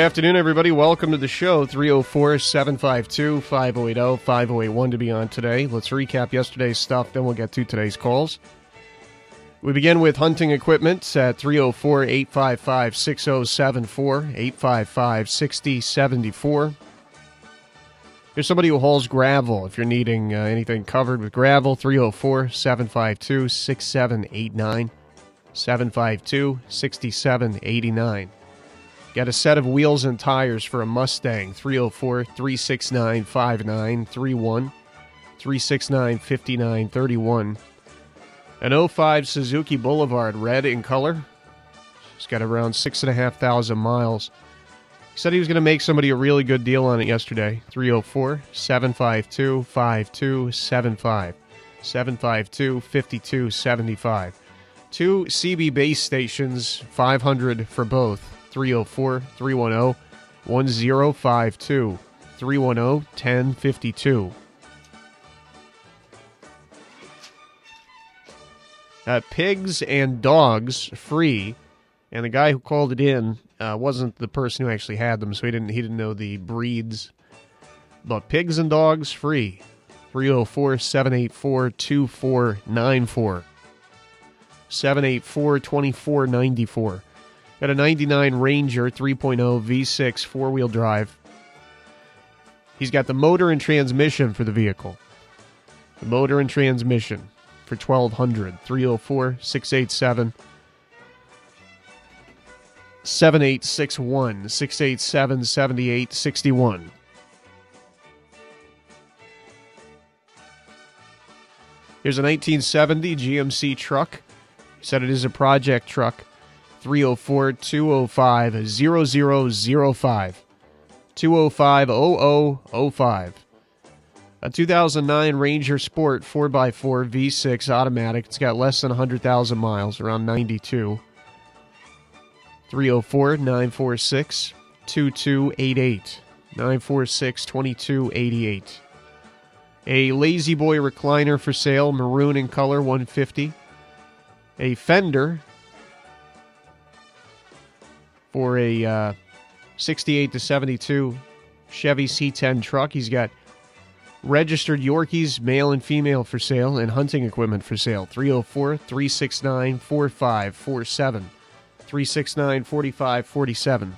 Afternoon, everybody. Welcome to the show. 304 752 5080 5081 to be on today. Let's recap yesterday's stuff, then we'll get to today's calls. We begin with hunting equipment at 304 855 6074 855 6074. Here's somebody who hauls gravel. If you're needing uh, anything covered with gravel, 304 752 6789 752 6789. Got a set of wheels and tires for a Mustang 304 369 5931 369 5931. An 05 Suzuki Boulevard, red in color. It's got around 6,500 miles. He said he was going to make somebody a really good deal on it yesterday. 304 752 5275. 752 5275. Two CB base stations, 500 for both. 304 310 1052. 310 1052. Uh, pigs and dogs free, and the guy who called it in uh, wasn't the person who actually had them, so he didn't he didn't know the breeds. But pigs and dogs free. 304 784 2494. 784 2494. Got a 99 Ranger 3.0 V6 four wheel drive. He's got the motor and transmission for the vehicle. The motor and transmission for 1200 304 687 7861 687 7861. Here's a 1970 GMC truck. He said it is a project truck. 304 205 0005. 205 0005. A 2009 Ranger Sport 4x4 V6 automatic. It's got less than 100,000 miles, around 92. 304 946 2288. 946 2288. A La-Z-Boy recliner for sale, maroon in color, 150. A Fender for a uh, 68 to 72 Chevy C10 truck. He's got registered Yorkies, male and female, for sale, and hunting equipment for sale. 304 369 4547. 369 4547.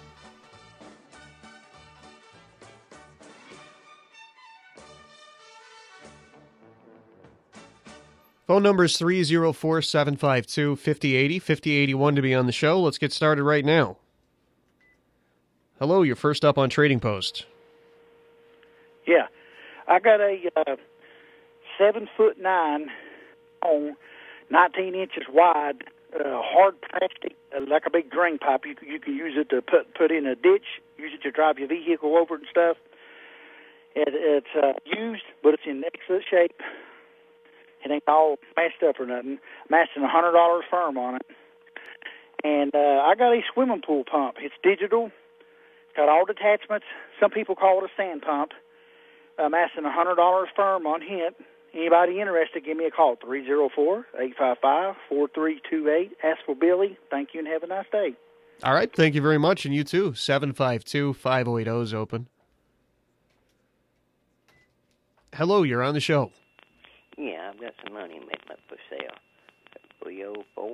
Phone number is 304 752 5080 5081 to be on the show. Let's get started right now. Hello, you're first up on Trading Post. Yeah, I got a uh, seven foot nine on, nineteen inches wide, uh, hard plastic, uh, like a big drain pipe. You you can use it to put put in a ditch, use it to drive your vehicle over and stuff. It, it's uh, used, but it's in excellent shape. It ain't all messed up or nothing. I'm asking a hundred dollars firm on it. And uh, I got a swimming pool pump. It's digital. It's got all detachments. Some people call it a sand pump. I'm asking a hundred dollars firm on hint. Anybody interested, give me a call, 304-855-4328. Ask for Billy. Thank you and have a nice day. All right, thank you very much, and you too. 752-5080 is open. Hello, you're on the show. Yeah, I've got some money made up for sale. 304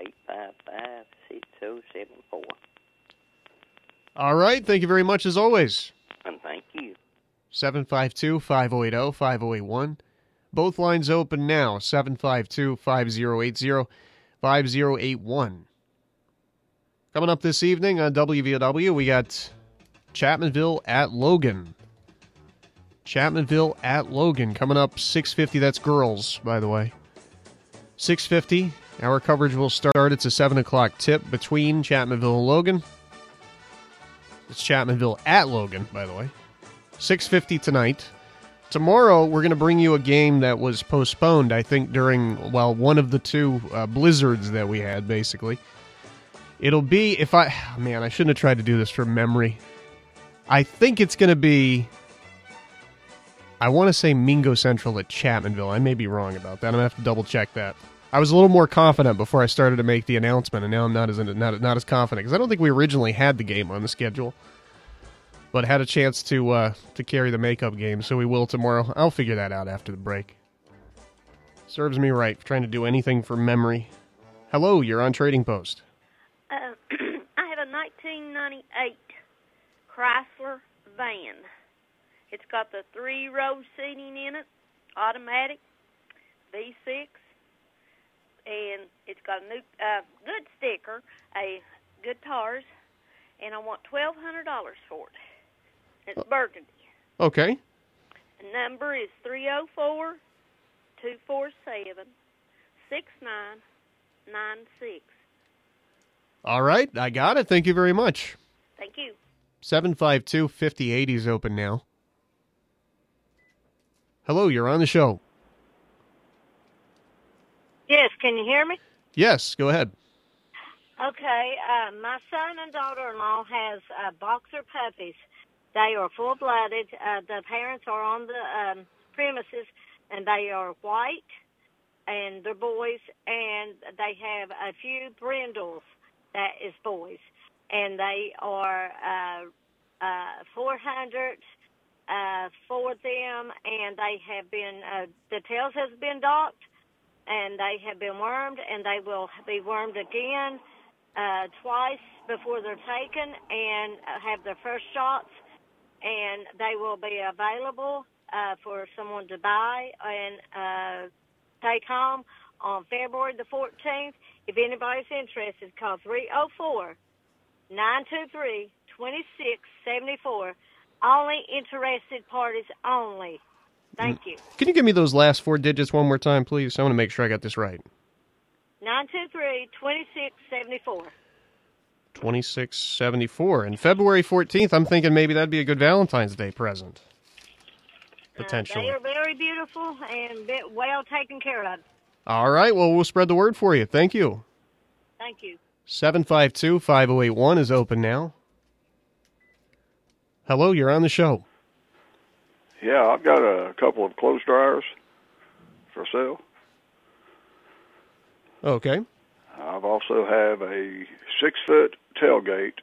855 6074. All right, thank you very much as always. And thank you. 752 5080 5081. Both lines open now 752 5080 5081. Coming up this evening on WVOW, we got Chapmanville at Logan. Chapmanville at Logan coming up 650. That's girls, by the way. 650 Our coverage will start. It's a 7 o'clock tip between Chapmanville and Logan. It's Chapmanville at Logan, by the way. 6.50 tonight. Tomorrow, we're going to bring you a game that was postponed, I think, during, well, one of the two uh, blizzards that we had, basically. It'll be, if I, man, I shouldn't have tried to do this from memory. I think it's going to be, I want to say Mingo Central at Chapmanville. I may be wrong about that. I'm going to have to double check that. I was a little more confident before I started to make the announcement, and now I'm not as not, not as confident because I don't think we originally had the game on the schedule, but had a chance to uh, to carry the makeup game, so we will tomorrow. I'll figure that out after the break. Serves me right trying to do anything from memory. Hello, you're on Trading Post. Uh, I have a 1998 Chrysler van. It's got the three row seating in it, automatic, V6 and it's got a new uh, good sticker, a good tires, and I want twelve hundred dollars for it. It's burgundy. Okay. The number is three zero four two four seven six nine nine six. All right, I got it. Thank you very much. Thank you. 752 5080 is open now. Hello, you're on the show. Yes, can you hear me? Yes, go ahead. Okay, uh, my son and daughter-in-law has uh, boxer puppies. They are full-blooded. Uh, the parents are on the um, premises, and they are white, and they're boys, and they have a few brindles that is boys, and they are uh, uh, 400 uh, for them, and they have been uh, the tails has been docked and they have been wormed, and they will be wormed again uh, twice before they're taken and have their first shots, and they will be available uh, for someone to buy and uh, take home on February the 14th. If anybody's interested, call 304 923 2674. Only interested parties only. Thank you. Can you give me those last four digits one more time, please? I want to make sure I got this right. 923 2674. 2674. And February 14th, I'm thinking maybe that'd be a good Valentine's Day present. Potentially. Uh, they are very beautiful and well taken care of. All right, well, we'll spread the word for you. Thank you. Thank you. 752 5081 is open now. Hello, you're on the show. Yeah, I've got a couple of clothes dryers for sale. Okay. I've also have a six foot tailgate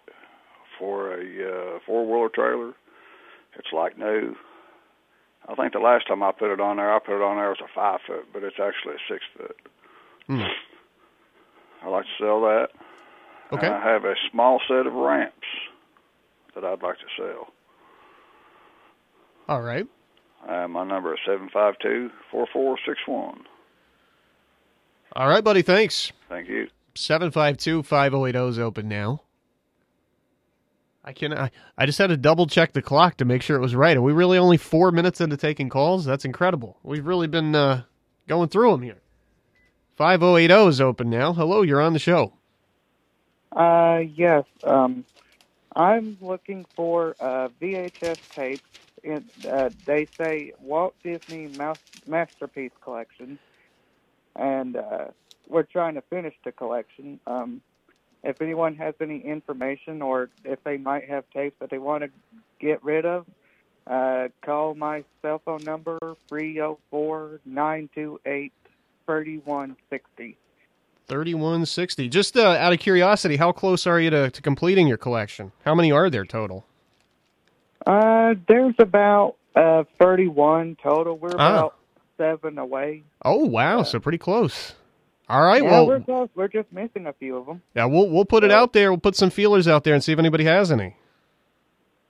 for a uh, four wheeler trailer. It's like new. I think the last time I put it on there, I put it on there as a five foot, but it's actually a six foot. Hmm. I like to sell that. Okay. And I have a small set of ramps that I'd like to sell. All right. Uh, my number is seven five two four four six one. All right, buddy. Thanks. Thank you. 752 5080 is open now. I can I, I just had to double check the clock to make sure it was right. Are we really only four minutes into taking calls? That's incredible. We've really been uh, going through them here. 5080 is open now. Hello, you're on the show. Uh, yes. Um, I'm looking for uh, VHS tapes. It, uh, they say Walt Disney Mouse, Masterpiece Collection, and uh, we're trying to finish the collection. Um, if anyone has any information or if they might have tapes that they want to get rid of, uh, call my cell phone number 304 928 3160. 3160. Just uh, out of curiosity, how close are you to, to completing your collection? How many are there total? Uh, there's about uh 31 total. We're Ah. about seven away. Oh, wow. So pretty close. All right. yeah, well, we're close. We're just missing a few of them. yeah, we'll we'll put it out there. We'll put some feelers out there and see if anybody has any.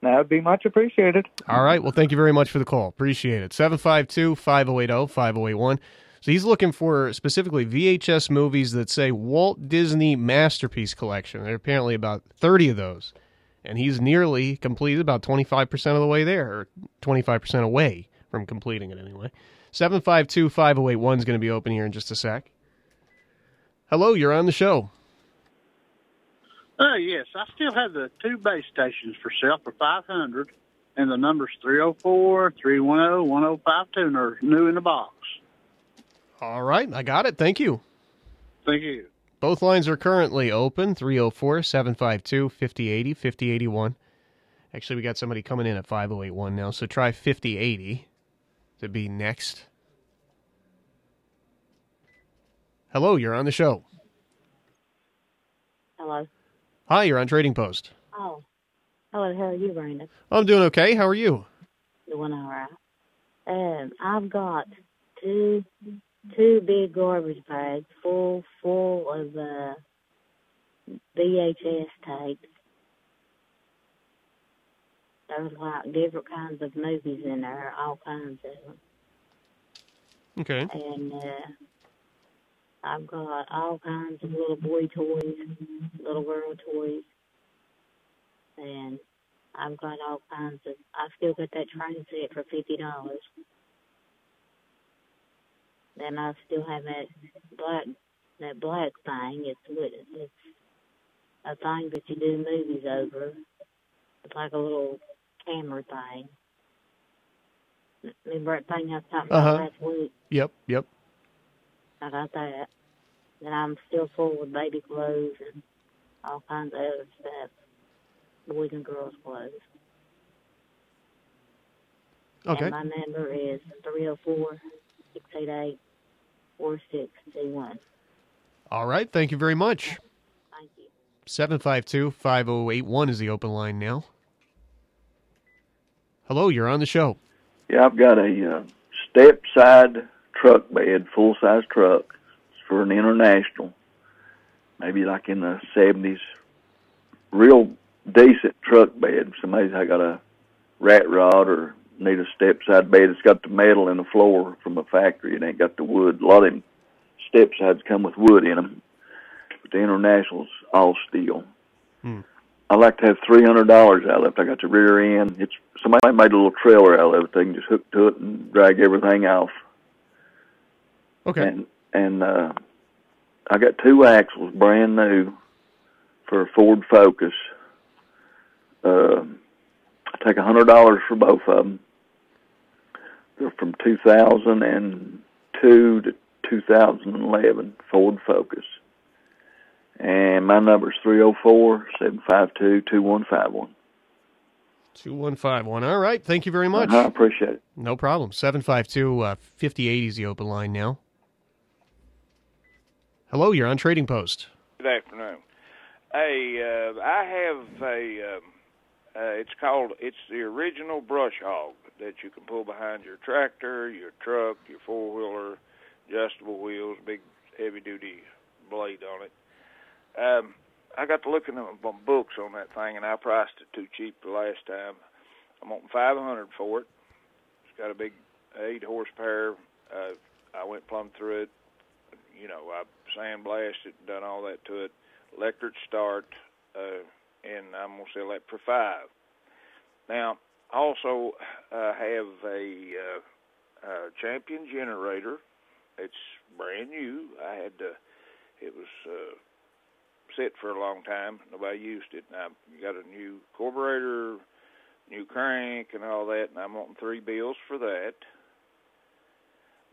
That would be much appreciated. All right. Well, thank you very much for the call. Appreciate it. 752 5080 5081. So he's looking for specifically VHS movies that say Walt Disney Masterpiece Collection. There are apparently about 30 of those. And he's nearly completed, about 25% of the way there, or 25% away from completing it anyway. 752 5081 is going to be open here in just a sec. Hello, you're on the show. Uh, yes, I still have the two base stations for sale for 500 and the number's 304 310 1052 and they're new in the box. All right, I got it. Thank you. Thank you. Both lines are currently open 304 752 5080 5081. Actually, we got somebody coming in at 5081 now, so try 5080 to be next. Hello, you're on the show. Hello. Hi, you're on Trading Post. Oh. Hello, how are you, Brandon? I'm doing okay. How are you? Doing all right. Um, I've got two two big garbage bags full full of uh, VHS tapes. There's like different kinds of movies in there, all kinds of them. Okay. And uh, I've got all kinds of little boy toys, little girl toys, and I've got all kinds of. I still got that train set for fifty dollars. Then I still have that black that black thing. It's what it's a thing that you do movies over. It's like a little camera thing. Remember that thing I was talking Uh-huh. about last week? Yep, yep. I got that. Then I'm still full with baby clothes and all kinds of other stuff. Boys and girls clothes. Okay. And my number is 304 688 4621. All right. Thank you very much. Thank you. 752 5081 is the open line now. Hello, you're on the show. Yeah, I've got a uh, step side truck bed, full size truck It's for an international, maybe like in the seventies. Real decent truck bed. Somebody's I got a rat rod or need a step side bed. It's got the metal in the floor from a factory. It ain't got the wood. A lot of them step sides come with wood in them, but the international's all steel. Hmm. I like to have three hundred dollars out of it. I got the rear end. It's somebody made a little trailer out of it. They can just hook to it and drag everything off. Okay. And and uh I got two axles brand new for a Ford Focus. Uh, I take a hundred dollars for both of them. They're from 2002 to 2011 Ford Focus. And my number is 304 752 2151. 2151. All right. Thank you very much. I appreciate it. No problem. 752 uh, 5080 is the open line now. Hello, you're on Trading Post. Good afternoon. Hey, uh, I have a. Um, uh, it's called. It's the original brush hog that you can pull behind your tractor, your truck, your four wheeler, adjustable wheels, big heavy duty blade on it. Um, I got to looking at the books on that thing, and I priced it too cheap the last time. I'm wanting 500 for it. It's got a big eight horsepower. Uh, I went plumb through it. You know, I sandblasted done all that to it. Electric start, uh, and I'm gonna sell that for five. Now, also uh, have a uh, uh, champion generator. It's brand new. I had to. It was uh, sit for a long time. Nobody used it. And I got a new carburetor, new crank, and all that. And I'm wanting three bills for that.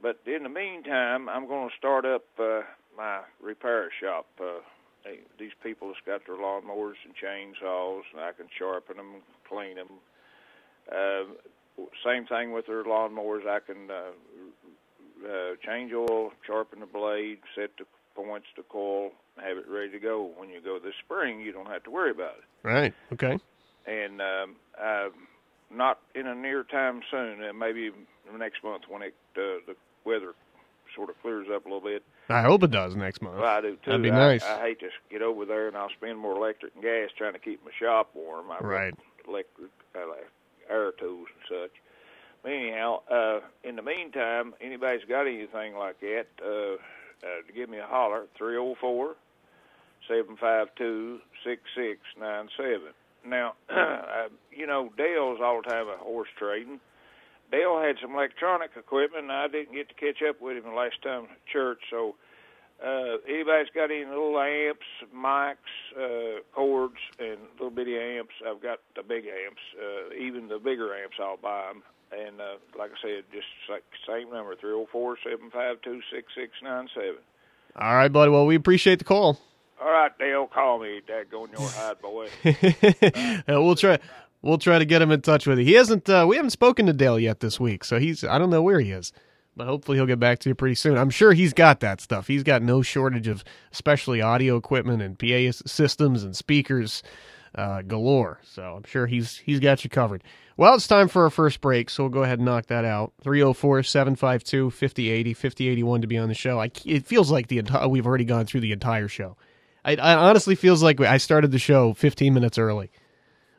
But in the meantime, I'm going to start up uh, my repair shop. Uh, they, these people that's got their lawnmowers and chainsaws, and I can sharpen them, clean them. Uh, same thing with their lawnmowers. I can uh, uh, change oil, sharpen the blade, set the points, the coil, have it ready to go. When you go this spring, you don't have to worry about it. Right. Okay. And um, uh, not in a near time soon, uh, maybe next month when it uh, the weather sort of clears up a little bit. I hope it does next month. Well, I do too. That'd be I, nice. I hate to get over there and I'll spend more electric and gas trying to keep my shop warm. Got Right. Electric uh, air tools and such. But anyhow, uh, in the meantime, anybody's got anything like that, uh, uh, give me a holler, three zero four seven five two six six nine seven. Now, uh, you know, Dale's all the time a horse trading. Dale had some electronic equipment, and I didn't get to catch up with him the last time at church, so Uh, anybody's got any little amps, mics, uh, cords, and little bitty amps? I've got the big amps. Uh, even the bigger amps, I'll buy them. And uh, like I said, just like same number three zero four seven five two six six nine seven. All right, buddy. Well, we appreciate the call. All right, Dale, call me. Dad, go in your hide, boy. We'll try. We'll try to get him in touch with you. He hasn't. Uh, we haven't spoken to Dale yet this week, so he's. I don't know where he is, but hopefully he'll get back to you pretty soon. I'm sure he's got that stuff. He's got no shortage of, especially audio equipment and PA systems and speakers uh, galore. So I'm sure he's he's got you covered. Well, it's time for our first break, so we'll go ahead and knock that out. 304 752 5080 5081 to be on the show. I, it feels like the entire, we've already gone through the entire show. It honestly feels like I started the show 15 minutes early.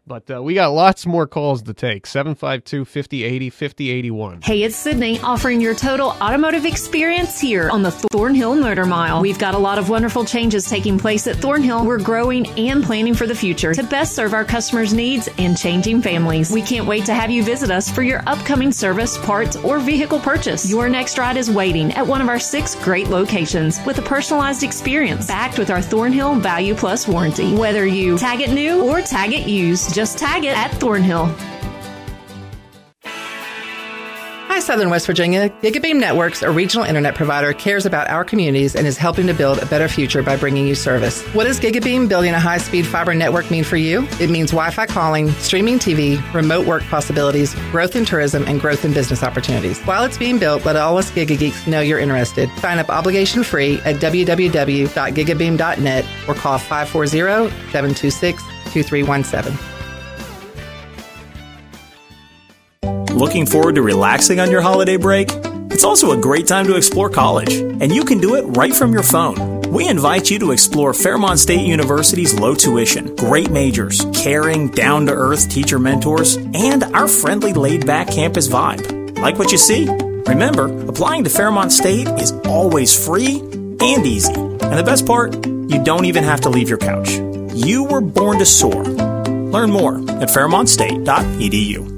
But uh, we got lots more calls to take. 752 5080 5081. Hey, it's Sydney offering your total automotive experience here on the Thornhill Motor Mile. We've got a lot of wonderful changes taking place at Thornhill. We're growing and planning for the future to best serve our customers' needs and changing families. We can't wait to have you visit us for your upcoming service, parts, or vehicle purchase. Your next ride is waiting at one of our six great locations with a personalized experience backed with our Thornhill Value Plus warranty. Whether you tag it new or tag it used, just tag it at Thornhill. Hi, Southern West Virginia. Gigabeam Networks, a regional internet provider, cares about our communities and is helping to build a better future by bringing you service. What does Gigabeam building a high speed fiber network mean for you? It means Wi Fi calling, streaming TV, remote work possibilities, growth in tourism, and growth in business opportunities. While it's being built, let all us Giga Geeks know you're interested. Sign up obligation free at www.gigabeam.net or call 540 726 2317. Looking forward to relaxing on your holiday break? It's also a great time to explore college, and you can do it right from your phone. We invite you to explore Fairmont State University's low tuition, great majors, caring, down to earth teacher mentors, and our friendly laid back campus vibe. Like what you see? Remember, applying to Fairmont State is always free and easy. And the best part, you don't even have to leave your couch. You were born to soar. Learn more at fairmontstate.edu.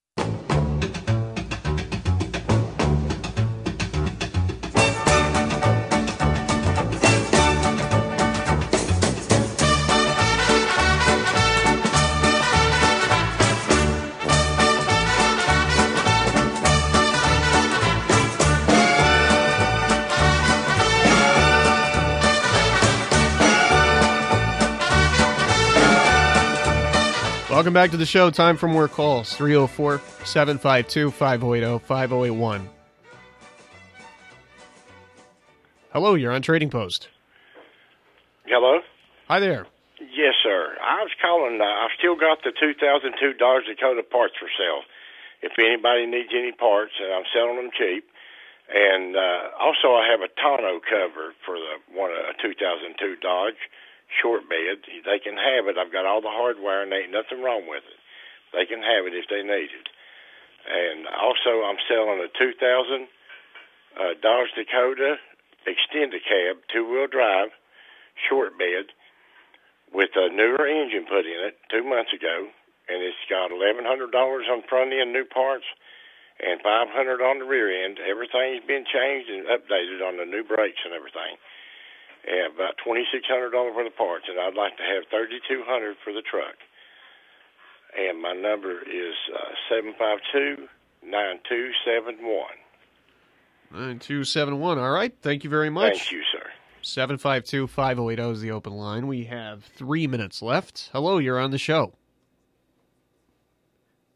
you. Welcome back to the show. Time for more calls 304 752 5080 5081. Hello, you're on Trading Post. Hello? Hi there. Yes, sir. I was calling. Uh, I've still got the 2002 Dodge Dakota parts for sale. If anybody needs any parts, and I'm selling them cheap. And uh, also, I have a tonneau cover for the one a 2002 Dodge short bed. They can have it. I've got all the hardware, and ain't nothing wrong with it. They can have it if they need it. And also, I'm selling a 2000 uh, Dodge Dakota extended cab, two wheel drive, short bed with a newer engine put in it two months ago, and it's got eleven hundred dollars on front end new parts and five hundred on the rear end. Everything's been changed and updated on the new brakes and everything. And about twenty six hundred dollars for the parts, and I'd like to have thirty two hundred for the truck. And my number is uh, seven five two nine two seven one. 9271. All right. Thank you very much. Thank you, sir. 752 5080 is the open line. We have three minutes left. Hello, you're on the show.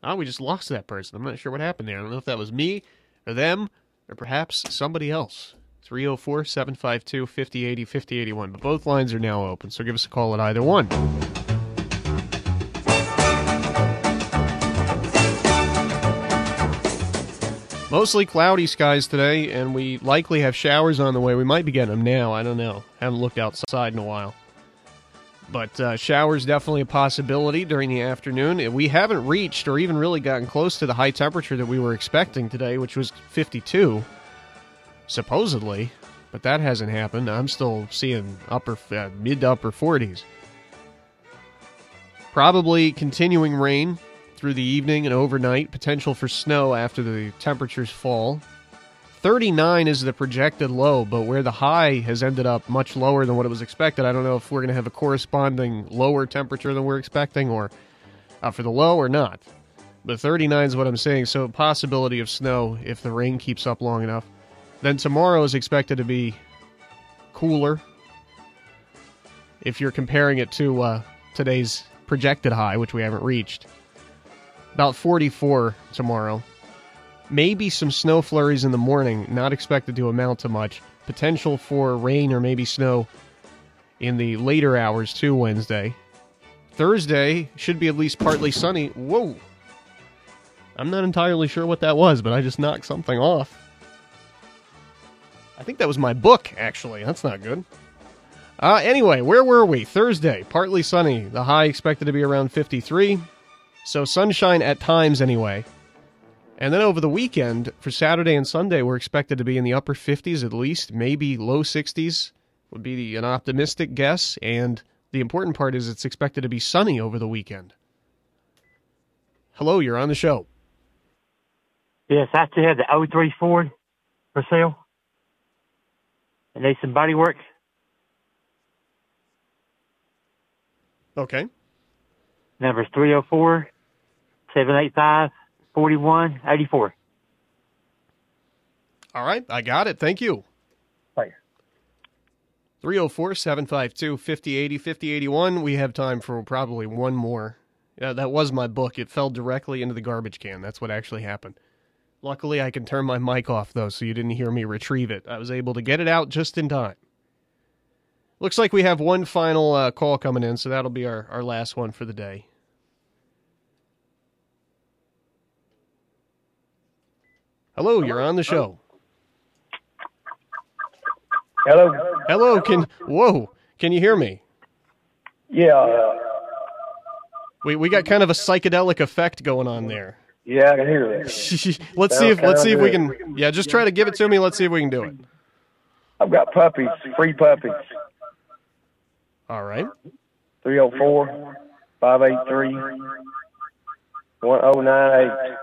Oh, we just lost that person. I'm not sure what happened there. I don't know if that was me or them or perhaps somebody else. 304 752 5080 5081. But both lines are now open, so give us a call at either one. Mostly cloudy skies today, and we likely have showers on the way. We might be getting them now. I don't know. Haven't looked outside in a while. But uh, showers definitely a possibility during the afternoon. We haven't reached or even really gotten close to the high temperature that we were expecting today, which was 52, supposedly. But that hasn't happened. I'm still seeing upper uh, mid to upper 40s. Probably continuing rain through the evening and overnight. Potential for snow after the temperatures fall. 39 is the projected low, but where the high has ended up much lower than what it was expected, I don't know if we're going to have a corresponding lower temperature than we're expecting or uh, for the low or not. But 39 is what I'm saying, so possibility of snow if the rain keeps up long enough. Then tomorrow is expected to be cooler. If you're comparing it to uh, today's projected high, which we haven't reached. About 44 tomorrow. Maybe some snow flurries in the morning, not expected to amount to much. Potential for rain or maybe snow in the later hours too Wednesday. Thursday should be at least partly sunny. Whoa. I'm not entirely sure what that was, but I just knocked something off. I think that was my book, actually. That's not good. Uh, anyway, where were we? Thursday, partly sunny. The high expected to be around 53. So sunshine at times, anyway. And then over the weekend, for Saturday and Sunday, we're expected to be in the upper 50s at least, maybe low 60s would be an optimistic guess. And the important part is it's expected to be sunny over the weekend. Hello, you're on the show. Yes, I still have the 03 Ford for sale. And need some body work. Okay. Number's 304 785 4184. All right, I got it. Thank you. Bye. 304 752 5080 5081. We have time for probably one more. Yeah, that was my book. It fell directly into the garbage can. That's what actually happened. Luckily, I can turn my mic off, though, so you didn't hear me retrieve it. I was able to get it out just in time. Looks like we have one final uh, call coming in, so that'll be our, our last one for the day. Hello, you're on the show. Hello. Hello, can whoa, can you hear me? Yeah. We we got kind of a psychedelic effect going on there. Yeah, I can hear that. let's see if let's see if we can. Yeah, just try to give it to me. Let's see if we can do it. I've got puppies, free puppies. All right. 304 583 1098.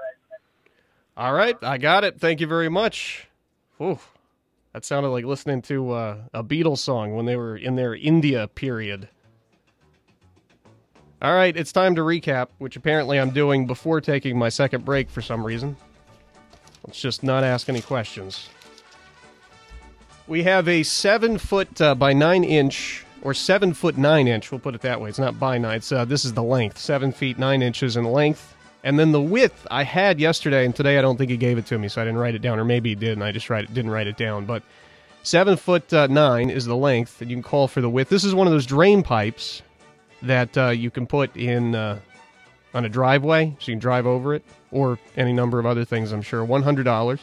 All right, I got it. Thank you very much. Ooh, that sounded like listening to uh, a Beatles song when they were in their India period. All right, it's time to recap, which apparently I'm doing before taking my second break for some reason. Let's just not ask any questions. We have a seven foot uh, by nine inch, or seven foot nine inch. We'll put it that way. It's not by nine. It's, uh, this is the length, seven feet nine inches in length. And then the width I had yesterday, and today I don't think he gave it to me, so I didn't write it down, or maybe he did, and I just write, didn't write it down. But seven foot uh, nine is the length, and you can call for the width. This is one of those drain pipes that uh, you can put in uh, on a driveway, so you can drive over it, or any number of other things. I'm sure. One hundred dollars.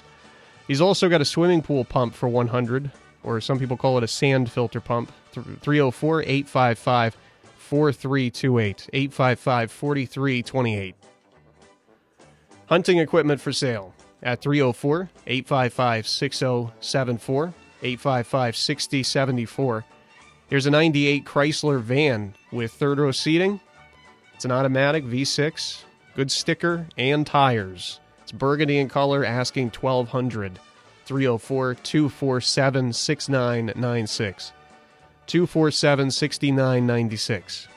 He's also got a swimming pool pump for one hundred, or some people call it a sand filter pump. 304 855 4328 855 4328. Hunting equipment for sale at 304 855 6074 855 6074. Here's a 98 Chrysler van with third row seating. It's an automatic V6, good sticker and tires. It's burgundy in color, asking 1200 304 247 6996. 247 6996.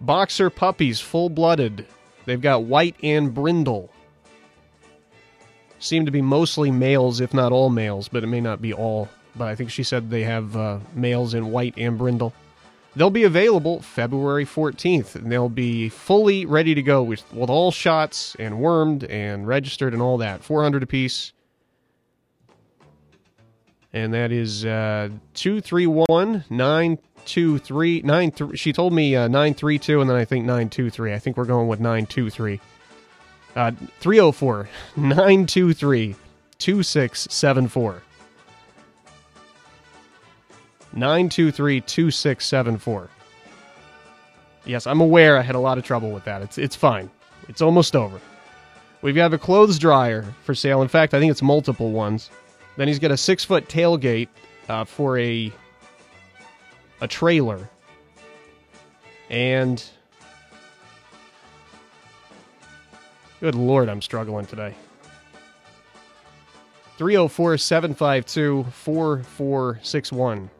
Boxer puppies, full blooded. They've got white and brindle. Seem to be mostly males, if not all males, but it may not be all. But I think she said they have uh, males in white and brindle. They'll be available February 14th, and they'll be fully ready to go with, with all shots and wormed and registered and all that. 400 apiece. And that is uh, 231 923. 93, she told me uh, 932, and then I think 923. I think we're going with 923. Uh, 304 923 2674. 923 2674. Yes, I'm aware I had a lot of trouble with that. It's, it's fine. It's almost over. We've got a clothes dryer for sale. In fact, I think it's multiple ones. Then he's got a six foot tailgate uh, for a a trailer. And good lord, I'm struggling today. 304 752 4461.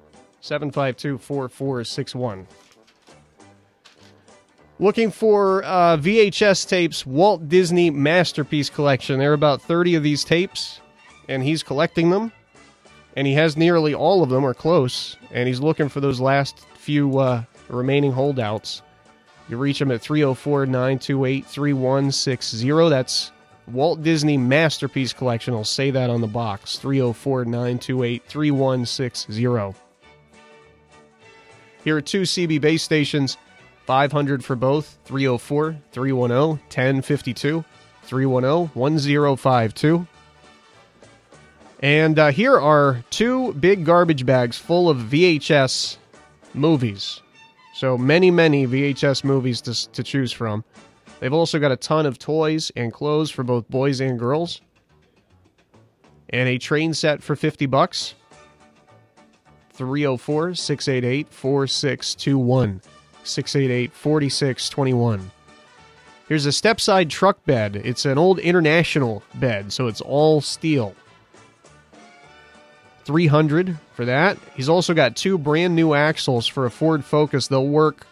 752 4461. Looking for uh, VHS tapes, Walt Disney Masterpiece Collection. There are about 30 of these tapes, and he's collecting them. And he has nearly all of them, or close. And he's looking for those last few uh, remaining holdouts. You reach him at 304 928 3160. That's Walt Disney Masterpiece Collection. I'll say that on the box 304 928 3160. Here are two CB base stations. 500 for both 304 310 1052 310 1052 and uh, here are two big garbage bags full of vhs movies. So many many vhs movies to, to choose from. They've also got a ton of toys and clothes for both boys and girls. And a train set for 50 bucks 304 688 4621 688 4621. Here's a stepside truck bed. It's an old international bed, so it's all steel. 300 for that. He's also got two brand new axles for a Ford Focus. They'll work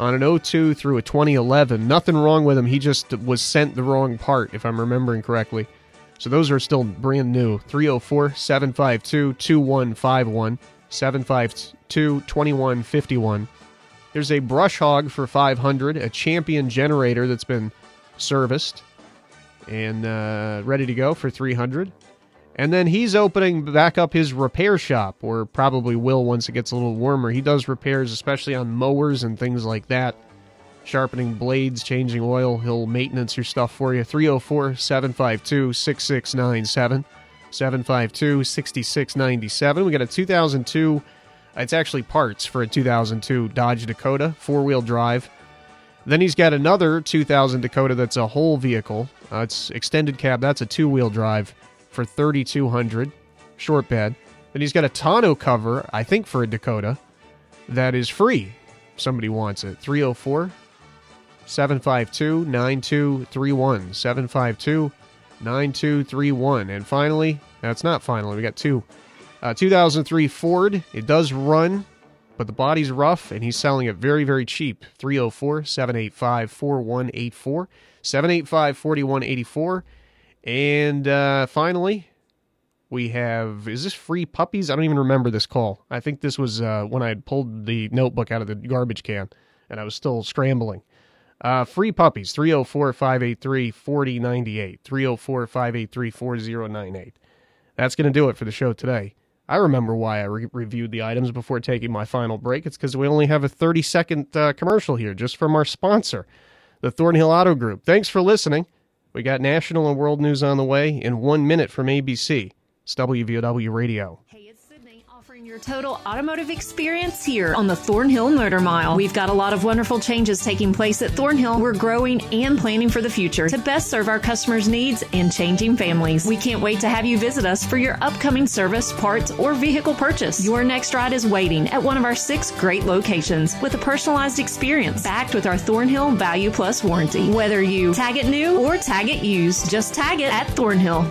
on an 02 through a 2011. Nothing wrong with them. He just was sent the wrong part, if I'm remembering correctly. So those are still brand new. 304 752 2151, 752 2151. There's a brush hog for 500, a champion generator that's been serviced and uh, ready to go for 300. And then he's opening back up his repair shop, or probably will once it gets a little warmer. He does repairs, especially on mowers and things like that. Sharpening blades, changing oil. He'll maintenance your stuff for you. 304 752 6697. 752 6697. We got a 2002 it's actually parts for a 2002 Dodge Dakota, four wheel drive. Then he's got another 2000 Dakota that's a whole vehicle. Uh, it's extended cab. That's a two wheel drive for 3200 short bed. Then he's got a tonneau cover, I think for a Dakota, that is free. Somebody wants it. 304 752 9231. 752 9231. And finally, that's not finally, we got two uh, 2003 Ford. It does run, but the body's rough, and he's selling it very, very cheap. 304 785 4184. 785 4184. And uh, finally, we have is this free puppies? I don't even remember this call. I think this was uh, when I had pulled the notebook out of the garbage can and I was still scrambling. Uh, free puppies 304 583 4098. 304 583 4098. That's going to do it for the show today. I remember why I re- reviewed the items before taking my final break. It's because we only have a 30 second uh, commercial here just from our sponsor, the Thornhill Auto Group. Thanks for listening. We got national and world news on the way in one minute from ABC. It's WVOW Radio your total automotive experience here on the Thornhill Motor Mile. We've got a lot of wonderful changes taking place at Thornhill. We're growing and planning for the future to best serve our customers' needs and changing families. We can't wait to have you visit us for your upcoming service, parts, or vehicle purchase. Your next ride is waiting at one of our six great locations with a personalized experience backed with our Thornhill Value Plus warranty. Whether you tag it new or tag it used, just tag it at Thornhill.